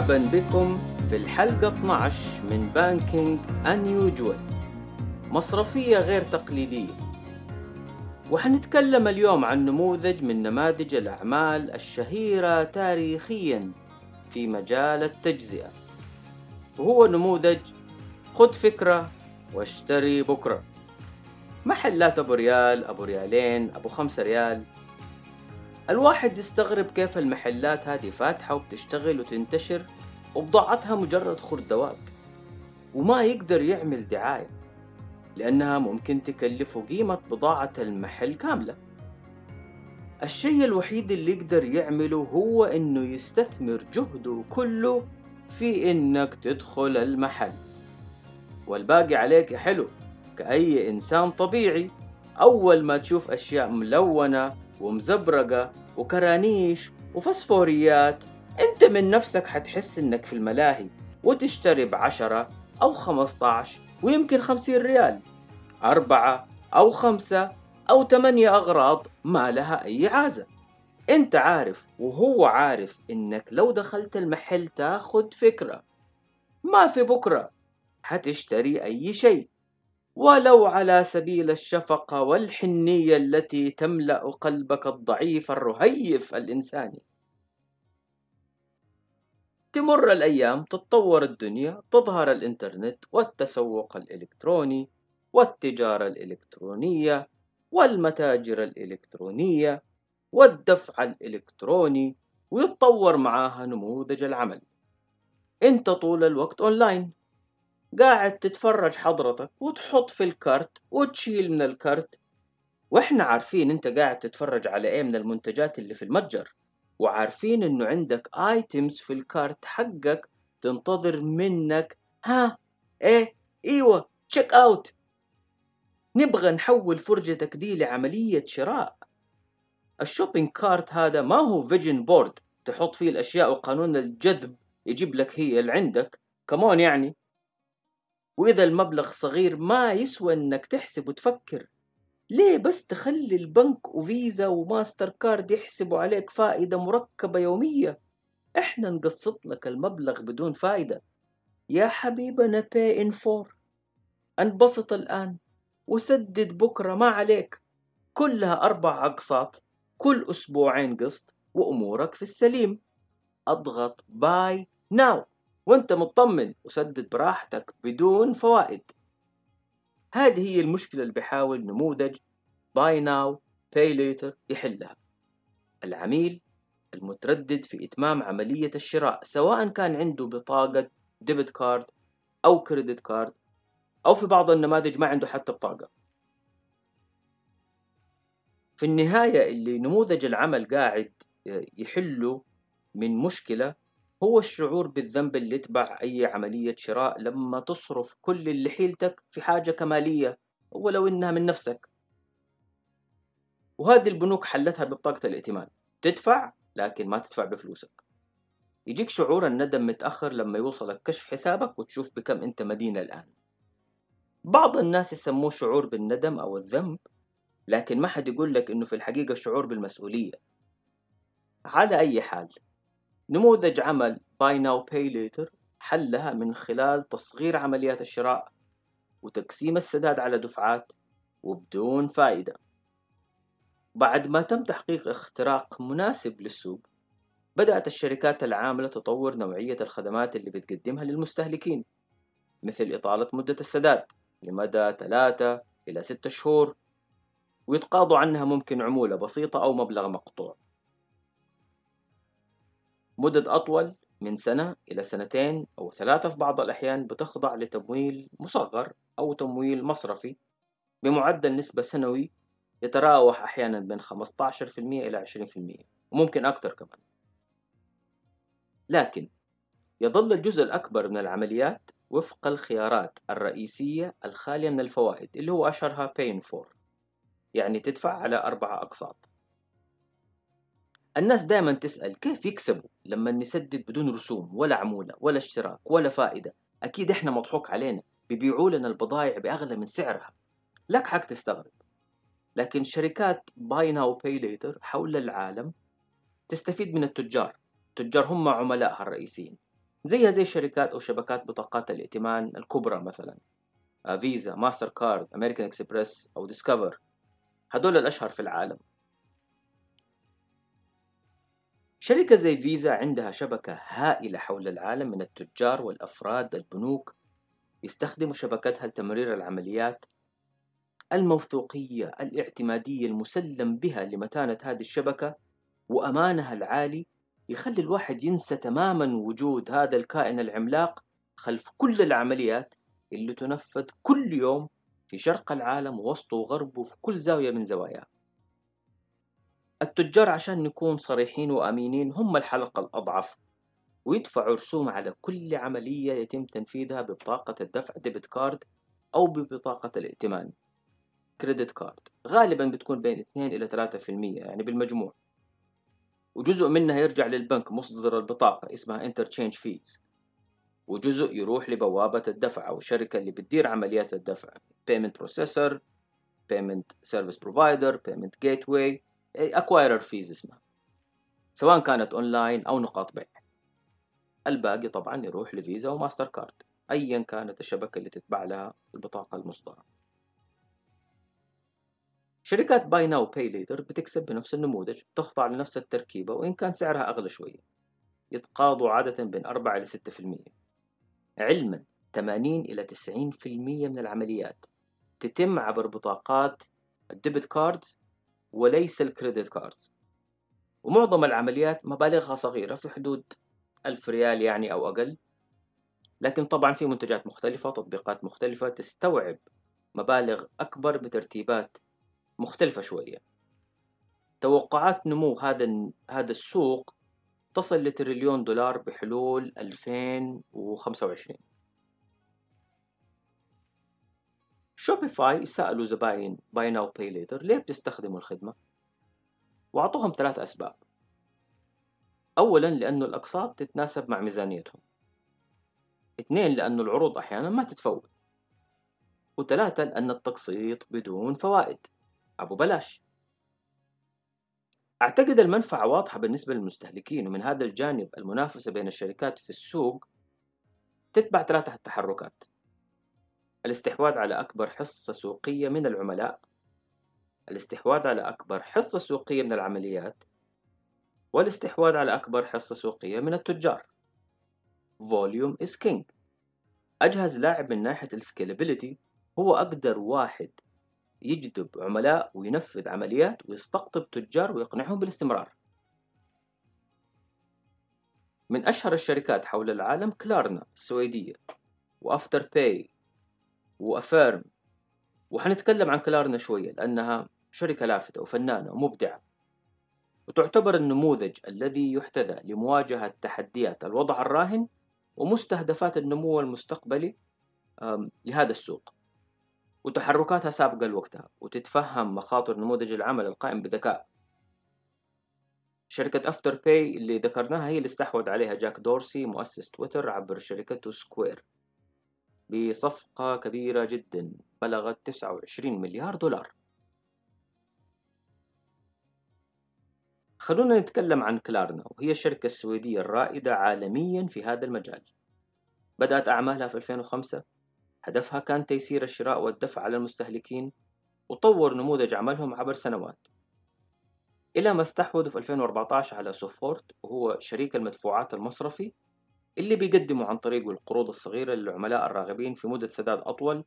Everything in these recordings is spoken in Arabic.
مرحبا بكم في الحلقة 12 من Banking Unusual. مصرفية غير تقليدية. وحنتكلم اليوم عن نموذج من نماذج الأعمال الشهيرة تاريخيا في مجال التجزئة. وهو نموذج خذ فكرة واشتري بكرة محلات أبو ريال أبو ريالين أبو خمسة ريال. الواحد يستغرب كيف المحلات هذه فاتحة وبتشتغل وتنتشر وبضاعتها مجرد خردوات وما يقدر يعمل دعاية لأنها ممكن تكلفه قيمة بضاعة المحل كاملة. الشيء الوحيد اللي يقدر يعمله هو إنه يستثمر جهده كله في إنك تدخل المحل. والباقي عليك حلو كأي إنسان طبيعي. أول ما تشوف أشياء ملونة ومزبرقة وكرانيش وفسفوريات انت من نفسك حتحس انك في الملاهي وتشتري بعشرة أو خمسة عشر ويمكن خمسين ريال. أربعة أو خمسة أو تمانية أغراض ما لها أي عازة. انت عارف وهو عارف انك لو دخلت المحل تاخد فكرة. ما في بكرة. حتشتري أي شيء. ولو على سبيل الشفقة والحنية التي تملأ قلبك الضعيف الرهيف الإنساني. تمر الأيام تتطور الدنيا تظهر الإنترنت والتسوق الإلكتروني والتجارة الإلكترونية والمتاجر الإلكترونية والدفع الإلكتروني ويتطور معاها نموذج العمل. أنت طول الوقت أونلاين قاعد تتفرج حضرتك وتحط في ال cart وتشيل من ال cart. وإحنا عارفين انت قاعد تتفرج على إيه من المنتجات اللي في المتجر وعارفين انه عندك items في ال cart حقك تنتظر منك. ها إيه أيوه checkout نبغى نحول فرجتك دي لعملية شراء. ال shopping cart هذا ما هو vision board تحط فيه الأشياء وقانون الجذب يجيب لك هي اللي عندك. كمون يعني. وإذا المبلغ صغير ما يسوى إنك تحسب وتفكر. ليه بس تخلي البنك وفيزا وماستر كارد يحسبوا عليك فائدة مركبة يومية؟ إحنا نقسط لك المبلغ بدون فائدة. يا حبيبنا pay in four انبسط الآن. وسدد بكرة ما عليك. كلها أربع أقساط. كل أسبوعين قسط. وأمورك في السليم. أضغط buy now وانت مطمن وسدد براحتك بدون فوائد. هذه هي المشكلة اللي بيحاول نموذج buy now pay later يحلها. العميل المتردد في إتمام عملية الشراء سواء كان عنده بطاقة debit card أو credit card أو في بعض النماذج ما عنده حتى بطاقة. في النهاية اللي نموذج العمل قاعد يحله من مشكلة هو الشعور بالذنب اللي يتبع أي عملية شراء لما تصرف كل اللي حيلتك في حاجة كمالية ولو إنها من نفسك. وهذه البنوك حلتها ببطاقة الائتمان. تدفع لكن ما تدفع بفلوسك. يجيك شعور الندم متأخر لما يوصلك كشف حسابك وتشوف بكم أنت مدينة الآن. بعض الناس يسموه شعور بالندم أو الذنب لكن ما حد يقول لك إنه في الحقيقة شعور بالمسؤولية. على أي حال نموذج عمل Buy Now Pay Later حلها من خلال تصغير عمليات الشراء وتقسيم السداد على دفعات وبدون فائدة. بعد ما تم تحقيق اختراق مناسب للسوق بدأت الشركات العاملة تطور نوعية الخدمات اللي بتقدمها للمستهلكين مثل إطالة مدة السداد لمدى ثلاثة إلى ستة شهور ويتقاضوا عنها ممكن عمولة بسيطة أو مبلغ مقطوع. مدد أطول من سنة إلى سنتين أو ثلاثة في بعض الأحيان بتخضع لتمويل مصغر أو تمويل مصرفي. بمعدل نسبة سنوي يتراوح أحيانا بين 15% إلى 20% وممكن أكثر كمان. لكن يظل الجزء الأكبر من العمليات وفق الخيارات الرئيسية الخالية من الفوائد اللي هو أشهرها Pay in يعني تدفع على أربعة أقساط. الناس دائما تسأل كيف يكسبوا لما نسدد بدون رسوم ولا عمولة ولا اشتراك ولا فائدة؟ أكيد إحنا مضحوك علينا. بيبيعوا لنا البضائع بأغلى من سعرها. لك حق تستغرب. لكن شركات buy now pay later حول العالم تستفيد من التجار. التجار هم عملائها الرئيسيين. زيها زي شركات أو شبكات بطاقات الائتمان الكبرى مثلا. فيزا ماستر كارد أمريكان إكسبرس أو ديسكفر هدول الأشهر في العالم. شركة زي فيزا عندها شبكة هائلة حول العالم من التجار والأفراد البنوك يستخدموا شبكتها لتمرير العمليات الموثوقية الاعتمادية المسلم بها لمتانة هذه الشبكة وأمانها العالي يخلي الواحد ينسى تماما وجود هذا الكائن العملاق خلف كل العمليات اللي تنفذ كل يوم في شرق العالم ووسطه وغربه في كل زاوية من زواياه. التجار عشان نكون صريحين وأمينين هم الحلقة الأضعف ويدفعوا رسوم على كل عملية يتم تنفيذها ببطاقة الدفع ديبت كارد أو ببطاقة الائتمان. credit card غالبا بتكون بين 2 إلى 3% يعني بالمجموع. وجزء منها يرجع للبنك مصدر البطاقة اسمها interchange fees وجزء يروح لبوابة الدفع أو الشركة اللي بتدير عمليات الدفع. Payment processor payment service provider payment gateway acquirer fees اسمها. سواء كانت اونلاين أو نقاط بيع. الباقي طبعا يروح لفيزا وماستر كارد ايا كانت الشبكة اللي تتبع لها البطاقة المصدرة. شركات buy now pay later بتكسب بنفس النموذج تخضع لنفس التركيبة وإن كان سعرها أغلى شوية. يتقاضوا عادة بين 4 إلى 6% علما 80 إلى 90% من العمليات تتم عبر بطاقات ال debit cards وليس ال credit cards ومعظم العمليات مبالغها صغيرة في حدود ألف ريال يعني أو أقل. لكن طبعا في منتجات مختلفة تطبيقات مختلفة تستوعب مبالغ أكبر بترتيبات مختلفة شوية. توقعات نمو هذا هذا السوق تصل لتريليون دولار بحلول 2025 Shopify سألوا زباين buy now pay later ليه بتستخدموا الخدمة؟ وأعطوهم ثلاث أسباب. أولا لأنه الأقساط تتناسب مع ميزانيتهم. اثنين لأنه العروض أحيانا ما تتفوت وثلاثة لأن التقسيط بدون فوائد. أبو بلاش. أعتقد المنفعة واضحة بالنسبة للمستهلكين ومن هذا الجانب المنافسة بين الشركات في السوق تتبع ثلاثة تحركات الاستحواذ على أكبر حصة سوقية من العملاء. الاستحواذ على أكبر حصة سوقية من العمليات. والاستحواذ على أكبر حصة سوقية من التجار. Volume is King. أجهز لاعب من ناحية ال scalability هو أقدر واحد يجذب عملاء وينفذ عمليات ويستقطب تجار ويقنعهم بالاستمرار. من أشهر الشركات حول العالم Klarna السويدية و Afterpay و Affirm. وحنتكلم عن Klarna شوية لأنها شركة لافتة وفنانة ومبدعة. وتعتبر النموذج الذي يحتذى لمواجهة تحديات الوضع الراهن ومستهدفات النمو المستقبلي لهذا السوق. وتحركاتها سابقة لوقتها وتتفهم مخاطر نموذج العمل القائم بذكاء. شركة Afterpay اللي ذكرناها هي اللي استحوذ عليها جاك دورسي مؤسس تويتر عبر شركته Square. بصفقة كبيرة جدا بلغت 29 مليار دولار. خلونا نتكلم عن كلارنا وهي الشركة السويدية الرائدة عالميا في هذا المجال. بدأت أعمالها في 2005 هدفها كان تيسير الشراء والدفع على المستهلكين وطور نموذج عملهم عبر سنوات. إلى ما استحوذوا في 2014 على سوفورت وهو شريك المدفوعات المصرفي اللي بيقدموا عن طريقه القروض الصغيرة للعملاء الراغبين في مدة سداد أطول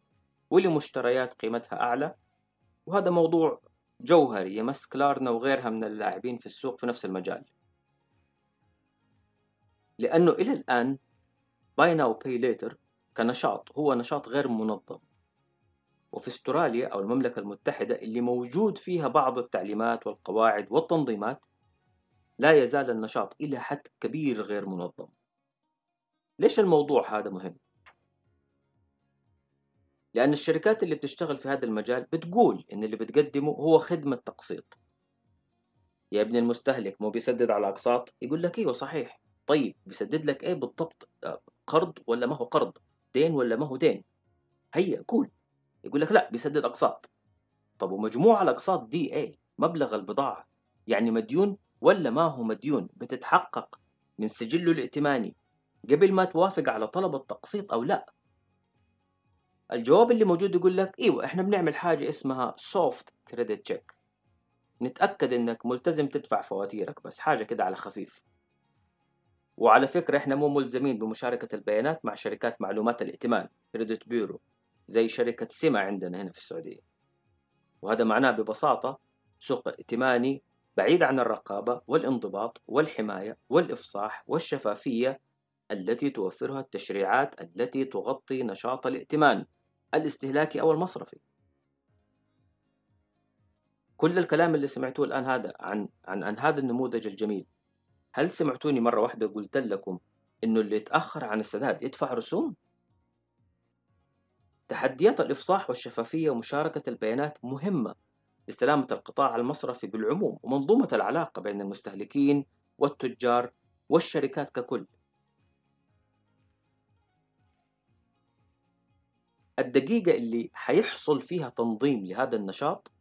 ولمشتريات قيمتها أعلى. وهذا موضوع جوهري يمس Klarna وغيرها من اللاعبين في السوق في نفس المجال. لأنه إلى الآن buy now pay later كنشاط هو نشاط غير منظم. وفي أستراليا أو المملكة المتحدة اللي موجود فيها بعض التعليمات والقواعد والتنظيمات لا يزال النشاط إلى حد كبير غير منظم. ليش الموضوع هذا مهم؟ لأن الشركات اللي بتشتغل في هذا المجال بتقول إن اللي بتقدمه هو خدمة تقسيط. يا ابن المستهلك مو بيسدد على أقساط؟ يقول لك أيوه صحيح. طيب بيسدد لك إيه بالضبط؟ آه، قرض ولا ما هو قرض؟ دين ولا ما هو دين؟ هيا قول. يقول لك لا بيسدد أقساط. طب ومجموع الأقساط دي إيه؟ مبلغ البضاعة. يعني مديون ولا ما هو مديون؟ بتتحقق من سجله الائتماني. قبل ما توافق على طلب التقسيط أو لا. الجواب اللي موجود يقول لك إيوه إحنا بنعمل حاجة اسمها soft credit check نتأكد إنك ملتزم تدفع فواتيرك بس حاجة كده على خفيف. وعلى فكرة إحنا مو ملزمين بمشاركة البيانات مع شركات معلومات الائتمان كريدت بيرو زي شركة سيما عندنا هنا في السعودية. وهذا معناه ببساطة سوق ائتماني بعيد عن الرقابة والانضباط والحماية والإفصاح والشفافية التي توفرها التشريعات التي تغطي نشاط الائتمان. الاستهلاكي أو المصرفي كل الكلام اللي سمعتوه الآن هذا عن عن عن هذا النموذج الجميل. هل سمعتوني مرة واحدة قلت لكم إنه اللي يتأخر عن السداد يدفع رسوم؟ تحديات الإفصاح والشفافية ومشاركة البيانات مهمة لسلامة القطاع المصرفي بالعموم ومنظومة العلاقة بين المستهلكين والتجار والشركات ككل. الدقيقة اللي حيحصل فيها تنظيم لهذا النشاط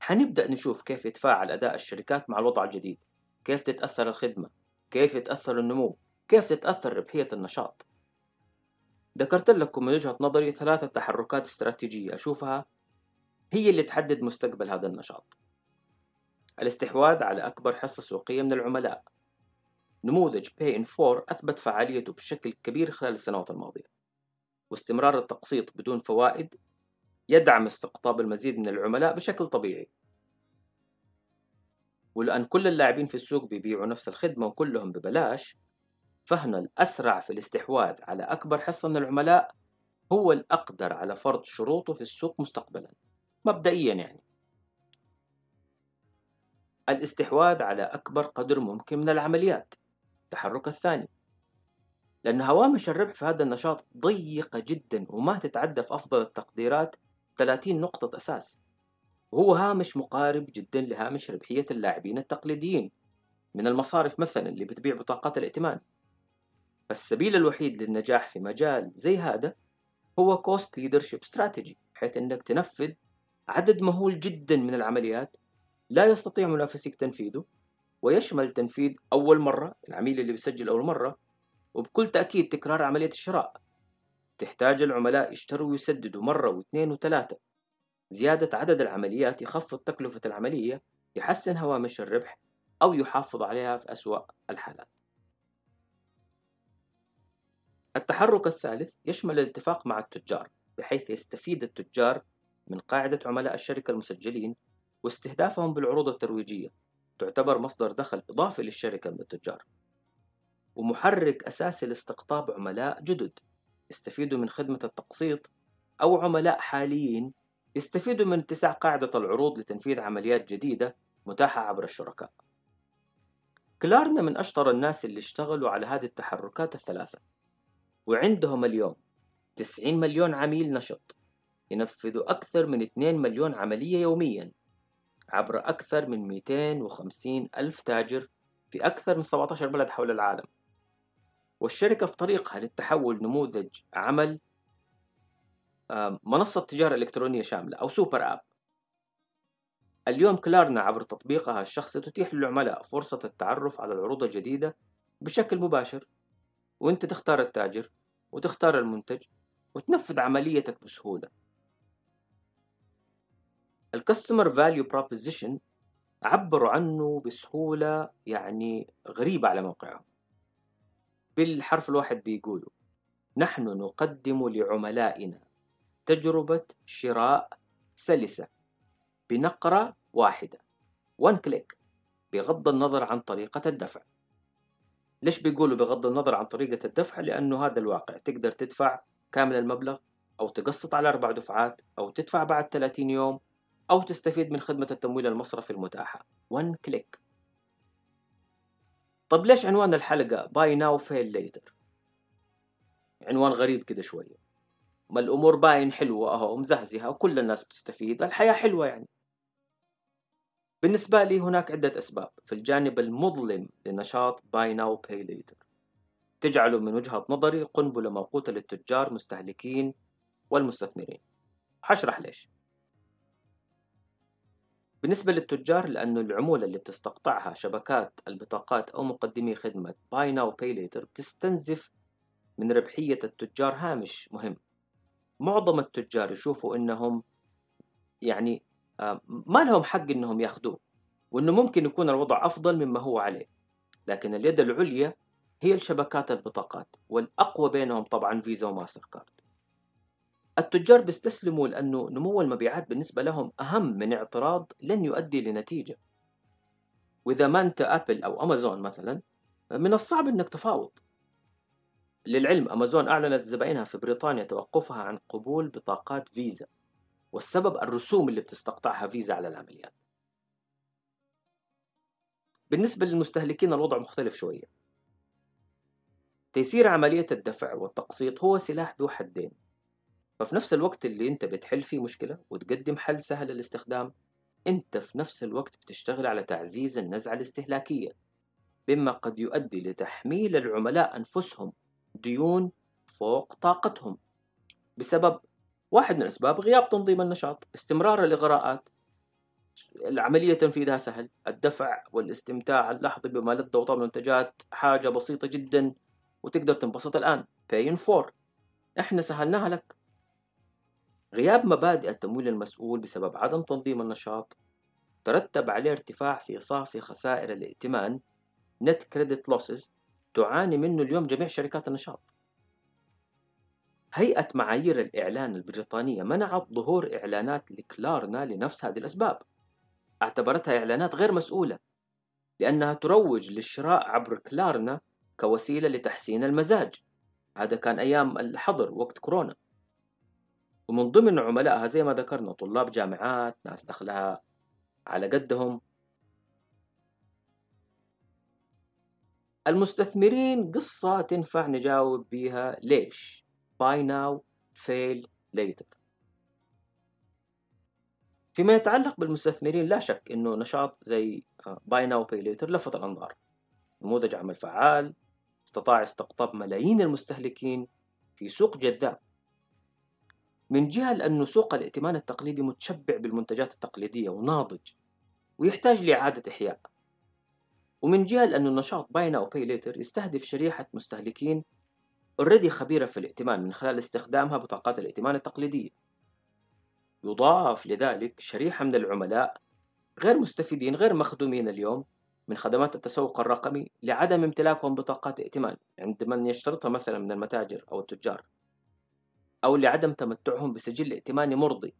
حنبدأ نشوف كيف يتفاعل أداء الشركات مع الوضع الجديد كيف تتأثر الخدمة كيف يتأثر النمو كيف تتأثر ربحية النشاط. ذكرت لكم من وجهة نظري ثلاثة تحركات استراتيجية أشوفها هي اللي تحدد مستقبل هذا النشاط. الاستحواذ على أكبر حصة سوقية من العملاء. نموذج Pay in 4 أثبت فعاليته بشكل كبير خلال السنوات الماضية. واستمرار التقسيط بدون فوائد يدعم استقطاب المزيد من العملاء بشكل طبيعي. ولأن كل اللاعبين في السوق بيبيعوا نفس الخدمة وكلهم ببلاش. فهنا الأسرع في الاستحواذ على أكبر حصة من العملاء هو الأقدر على فرض شروطه في السوق مستقبلا مبدئيا يعني. الاستحواذ على أكبر قدر ممكن من العمليات. التحرك الثاني. لأن هوامش الربح في هذا النشاط ضيقة جدا وما تتعدى في أفضل التقديرات 30 نقطة أساس. وهو هامش مقارب جدا لهامش ربحية اللاعبين التقليديين من المصارف مثلا اللي بتبيع بطاقات الائتمان. فالسبيل الوحيد للنجاح في مجال زي هذا هو cost leadership strategy بحيث إنك تنفذ عدد مهول جدا من العمليات لا يستطيع منافسيك تنفيذه ويشمل تنفيذ أول مرة العميل اللي بيسجل أول مرة وبكل تأكيد تكرار عملية الشراء. تحتاج العملاء يشتروا ويسددوا مرة واثنين وثلاثة. زيادة عدد العمليات يخفض تكلفة العملية يحسن هوامش الربح أو يحافظ عليها في أسوأ الحالات. التحرك الثالث يشمل الاتفاق مع التجار بحيث يستفيد التجار من قاعدة عملاء الشركة المسجلين واستهدافهم بالعروض الترويجية. تعتبر مصدر دخل إضافي للشركة من التجار. ومحرك أساسي لاستقطاب عملاء جدد. يستفيدوا من خدمة التقسيط أو عملاء حاليين. يستفيدوا من اتساع قاعدة العروض لتنفيذ عمليات جديدة متاحة عبر الشركاء. كلارنا من أشطر الناس اللي اشتغلوا على هذه التحركات الثلاثة. وعندهم اليوم 90 مليون عميل نشط. ينفذوا أكثر من 2 مليون عملية يوميا. عبر أكثر من 250 ألف تاجر في أكثر من 17 بلد حول العالم. والشركة في طريقها للتحول نموذج عمل منصة تجارة إلكترونية شاملة أو سوبر آب. اليوم كلارنا عبر تطبيقها الشخصي تتيح للعملاء فرصة التعرف على العروض الجديدة بشكل مباشر. وأنت تختار التاجر وتختار المنتج وتنفذ عمليتك بسهولة. ال customer value proposition عبروا عنه بسهولة يعني غريبة على موقعهم. بالحرف الواحد بيقولوا. نحن نقدم لعملائنا تجربة شراء سلسة بنقرة واحدة. one click بغض النظر عن طريقة الدفع. ليش بيقولوا بغض النظر عن طريقة الدفع؟ لأنه هذا الواقع. تقدر تدفع كامل المبلغ أو تقسط على أربع دفعات أو تدفع بعد 30 يوم أو تستفيد من خدمة التمويل المصرفي المتاحة. one click طب ليش عنوان الحلقة buy now feel later عنوان غريب كده شوية. ما الأمور باين حلوة أهو مزهزهة وكل الناس بتستفيد الحياة حلوة يعني. بالنسبة لي هناك عدة أسباب. في الجانب المظلم لنشاط buy now pay later تجعله من وجهة نظري قنبلة موقوتة للتجار مستهلكين والمستثمرين. حشرح ليش. بالنسبة للتجار لأنه العمولة اللي بتستقطعها شبكات البطاقات أو مقدمي خدمة buy now pay later بتستنزف من ربحية التجار. هامش مهم. معظم التجار يشوفوا إنهم يعني آه، ما لهم حق إنهم ياخذوه وإنه ممكن يكون الوضع أفضل مما هو عليه. لكن اليد العليا هي الشبكات البطاقات والأقوى بينهم طبعا فيزا وماستر كارد التجار بيستسلموا لأنه نمو المبيعات بالنسبة لهم أهم من اعتراض لن يؤدي لنتيجة. وإذا ما أنت أبل أو أمازون مثلا من الصعب أنك تفاوض. للعلم أمازون أعلنت زبائنها في بريطانيا توقفها عن قبول بطاقات فيزا والسبب الرسوم اللي بتستقطعها فيزا على العمليات. بالنسبة للمستهلكين الوضع مختلف شوية. تيسير عملية الدفع والتقسيط هو سلاح ذو حدين. ففي نفس الوقت اللي انت بتحل فيه مشكلة وتقدم حل سهل الاستخدام انت في نفس الوقت بتشتغل على تعزيز النزعة الاستهلاكية مما قد يؤدي لتحميل العملاء أنفسهم ديون فوق طاقتهم. بسبب واحد من الأسباب غياب تنظيم النشاط استمرار الإغراءات. العملية تنفيذها سهل الدفع والاستمتاع اللحظي بما لذ وطاب المنتجات حاجة بسيطة جدا وتقدر تنبسط الآن. Paying for إحنا سهلناها لك. غياب مبادئ التمويل المسؤول بسبب عدم تنظيم النشاط ترتب عليه ارتفاع في صافي خسائر الائتمان net credit losses تعاني منه اليوم جميع شركات النشاط. هيئة معايير الإعلان البريطانية منعت ظهور إعلانات لكلارنا لنفس هذه الأسباب. اعتبرتها إعلانات غير مسؤولة لأنها تروج للشراء عبر كلارنا كوسيلة لتحسين المزاج. هذا كان أيام الحظر وقت كورونا. ومن ضمن عملائها زي ما ذكرنا طلاب جامعات ناس دخلها على قدهم. المستثمرين قصة تنفع نجاوب بيها ليش؟ Buy now fail later. فيما يتعلق بالمستثمرين لا شك إنه نشاط زي buy now pay later لفت الانظار نموذج عمل فعال استطاع استقطاب ملايين المستهلكين في سوق جذاب. من جهة لأنه سوق الائتمان التقليدي متشبع بالمنتجات التقليدية وناضج ويحتاج لإعادة إحياء. ومن جهة لأنه النشاط buy now pay later يستهدف شريحة مستهلكين اوريدي خبيرة في الائتمان من خلال استخدامها بطاقات الائتمان التقليدية. يضاف لذلك شريحة من العملاء غير مستفيدين غير مخدومين اليوم من خدمات التسوق الرقمي لعدم امتلاكهم بطاقات ائتمان عند من يشترطها مثلا من المتاجر أو التجار. أو لعدم تمتعهم بسجل ائتماني مرضي.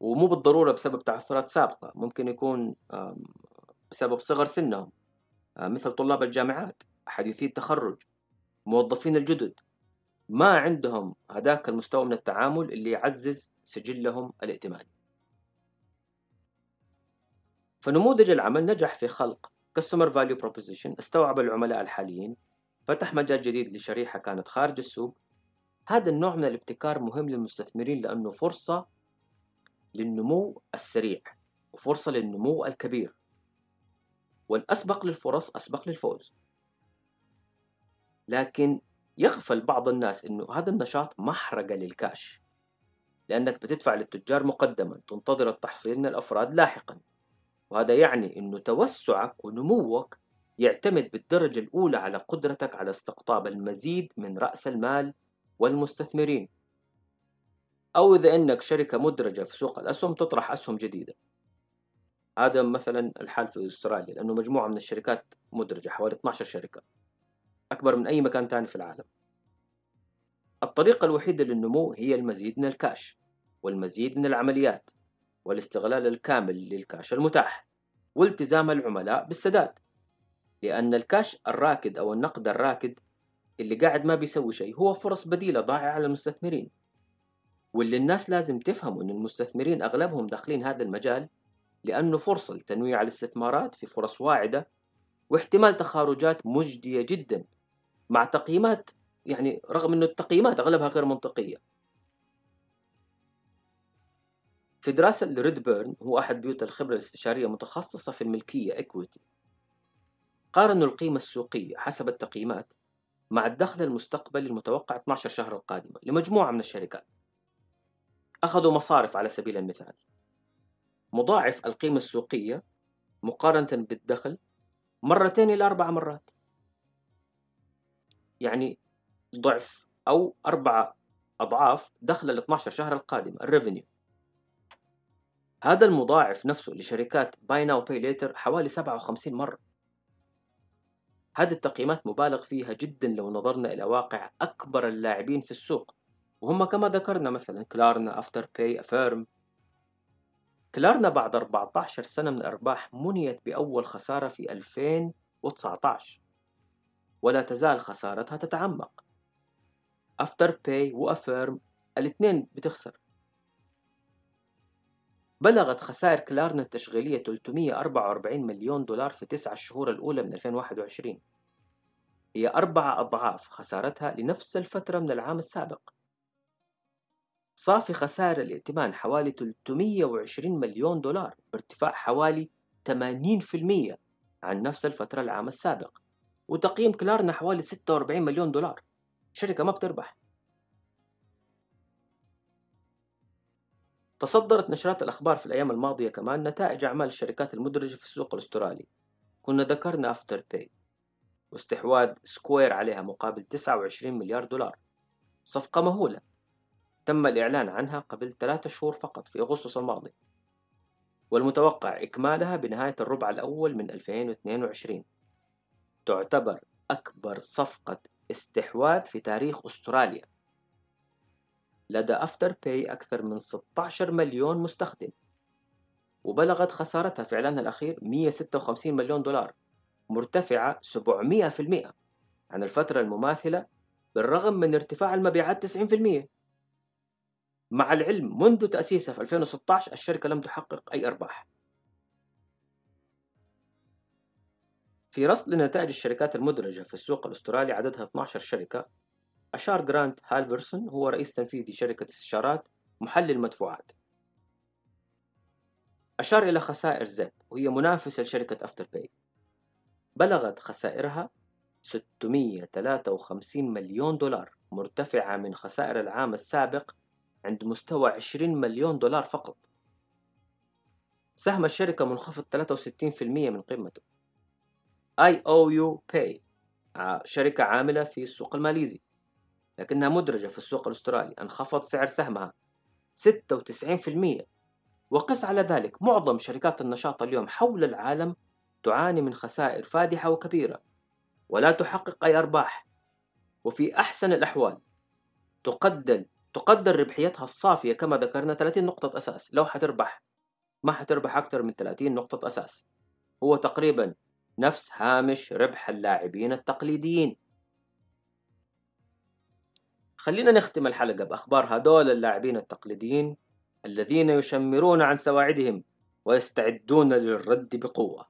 ومو بالضرورة بسبب تعثرات سابقة ممكن يكون بسبب صغر سنهم. مثل طلاب الجامعات حديثي التخرج موظفين الجدد. ما عندهم هذاك المستوى من التعامل اللي يعزز سجلهم الائتماني. فنموذج العمل نجح في خلق Customer Value Proposition استوعب العملاء الحاليين فتح مجال جديد لشريحة كانت خارج السوق هذا النوع من الابتكار مهم للمستثمرين لأنه فرصة للنمو السريع وفرصة للنمو الكبير. والأسبق للفرص أسبق للفوز. لكن يغفل بعض الناس أنه هذا النشاط محرقة للكاش. لأنك بتدفع للتجار مقدما تنتظر التحصيل من الأفراد لاحقا. وهذا يعني أنه توسعك ونموك يعتمد بالدرجة الأولى على قدرتك على استقطاب المزيد من رأس المال والمستثمرين. أو إذا أنك شركة مدرجة في سوق الأسهم تطرح أسهم جديدة. هذا مثلا الحال في أستراليا لأنه مجموعة من الشركات مدرجة حوالي 12 شركة. أكبر من أي مكان ثاني في العالم. الطريقة الوحيدة للنمو هي المزيد من الكاش والمزيد من العمليات والاستغلال الكامل للكاش المتاح والتزام العملاء بالسداد. لأن الكاش الراكد أو النقد الراكد اللي قاعد ما بيسوي شيء هو فرص بديلة ضائعة على المستثمرين واللي الناس لازم تفهموا أن المستثمرين أغلبهم داخلين هذا المجال لأنه فرصة لتنويع الاستثمارات في فرص واعدة واحتمال تخارجات مجدية جدا مع تقييمات يعني رغم أنه التقييمات أغلبها غير منطقية. في دراسة لريدبيرن هو أحد بيوت الخبرة الاستشارية متخصصة في الملكية إكويتي قارنوا القيمة السوقية حسب التقييمات مع الدخل المستقبلي المتوقع 12 شهر القادمة لمجموعة من الشركات. أخذوا مصارف على سبيل المثال. مضاعف القيمة السوقية مقارنة بالدخل مرتين إلى أربع مرات. يعني ضعف أو أربعة أضعاف دخل ال 12 شهر القادمة الريفينيو هذا المضاعف نفسه لشركات buy now pay later حوالي 57 مرة. هذه التقييمات مبالغ فيها جدا لو نظرنا إلى واقع أكبر اللاعبين في السوق وهم كما ذكرنا مثلا Klarna Afterpay Affirm. Klarna بعد 14 سنة من الأرباح منيت بأول خسارة في 2019 ولا تزال خسارتها تتعمق. Afterpay و Affirm الإثنين بتخسر. بلغت خسائر كلارنا التشغيلية 344 مليون دولار في تسعة الشهور الأولى من 2021 هي أربع أضعاف خسارتها لنفس الفترة من العام السابق. صافي خسائر الائتمان حوالي 320 مليون دولار بارتفاع حوالي 80% عن نفس الفترة العام السابق وتقييم كلارنا حوالي 46 مليون دولار. شركة ما بتربح. تصدرت نشرات الأخبار في الأيام الماضية كمان نتائج أعمال الشركات المدرجة في السوق الأسترالي. كنا ذكرنا Afterpay واستحواذ Square عليها مقابل 29 مليار دولار. صفقة مهولة. تم الإعلان عنها قبل ثلاثة شهور فقط في أغسطس الماضي. والمتوقع إكمالها بنهاية الربع الأول من 2022 تعتبر أكبر صفقة استحواذ في تاريخ أستراليا. لدى أفتر باي أكثر من 16 مليون مستخدم. وبلغت خسارتها في إعلانها الأخير 156 مليون دولار مرتفعة 700% عن الفترة المماثلة بالرغم من ارتفاع المبيعات 90% مع العلم منذ تأسيسها في 2016 الشركة لم تحقق أي أرباح. في رصد لنتائج الشركات المدرجة في السوق الأسترالي عددها 12 شركة أشار جرانت هالفرسون هو رئيس تنفيذي شركة استشارات محلل مدفوعات. أشار إلى خسائر Zip وهي منافسة لشركة Afterpay بلغت خسائرها 653 مليون دولار مرتفعة من خسائر العام السابق عند مستوى 20 مليون دولار فقط. سهم الشركة منخفض 63% من قيمته. IOU Pay شركة عاملة في السوق الماليزي. لكنها مدرجة في السوق الأسترالي انخفض سعر سهمها 96% وقس على ذلك معظم شركات النشاط اليوم حول العالم تعاني من خسائر فادحة وكبيرة ولا تحقق أي أرباح. وفي أحسن الأحوال تقدر تقدر ربحيتها الصافية كما ذكرنا 30 نقطة أساس لو حتربح. ما حتربح أكثر من 30 نقطة أساس. هو تقريبا نفس هامش ربح اللاعبين التقليديين. خلينا نختم الحلقة بأخبار هدول اللاعبين التقليديين الذين يشمرون عن سواعدهم ويستعدون للرد بقوة.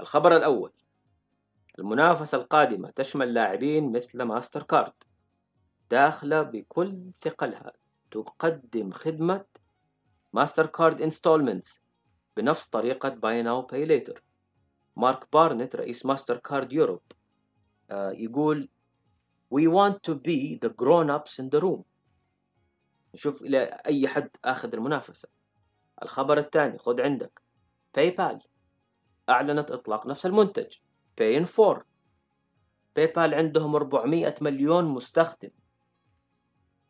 الخبر الأول. المنافسة القادمة تشمل لاعبين مثل ماستر كارد داخلة بكل ثقلها تقدم خدمة Mastercard Installments بنفس طريقة Buy Now Pay Later. مارك بارنت رئيس Mastercard Europe يقول We want to be the grown ups in the room. نشوف إلى أي حد آخذ المنافسة. الخبر الثاني خذ عندك. PayPal أعلنت إطلاق نفس المنتج. Pay in 4 PayPal عندهم 400 مليون مستخدم.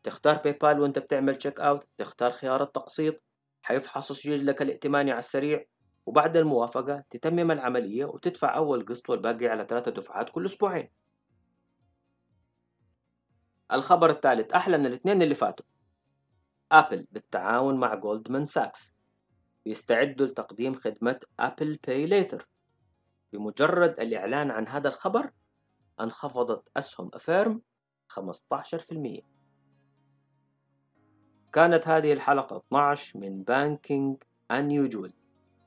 تختار PayPal وأنت بتعمل checkout تختار خيار التقسيط. حيفحص ويسجل لك الائتماني على السريع. وبعد الموافقة تتمم العملية وتدفع أول قسط والباقي على ثلاثة دفعات كل أسبوعين. الخبر الثالث أحلى من الاثنين اللي فاتوا. أبل بالتعاون مع جولدمان ساكس بيستعدوا لتقديم خدمة Apple Pay Later بمجرد الإعلان عن هذا الخبر انخفضت أسهم Affirm 15% كانت هذه الحلقة 12 من Banking Unusual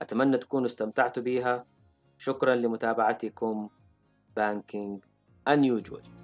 أتمنى تكونوا استمتعتوا بها شكرا لمتابعتكم Banking Unusual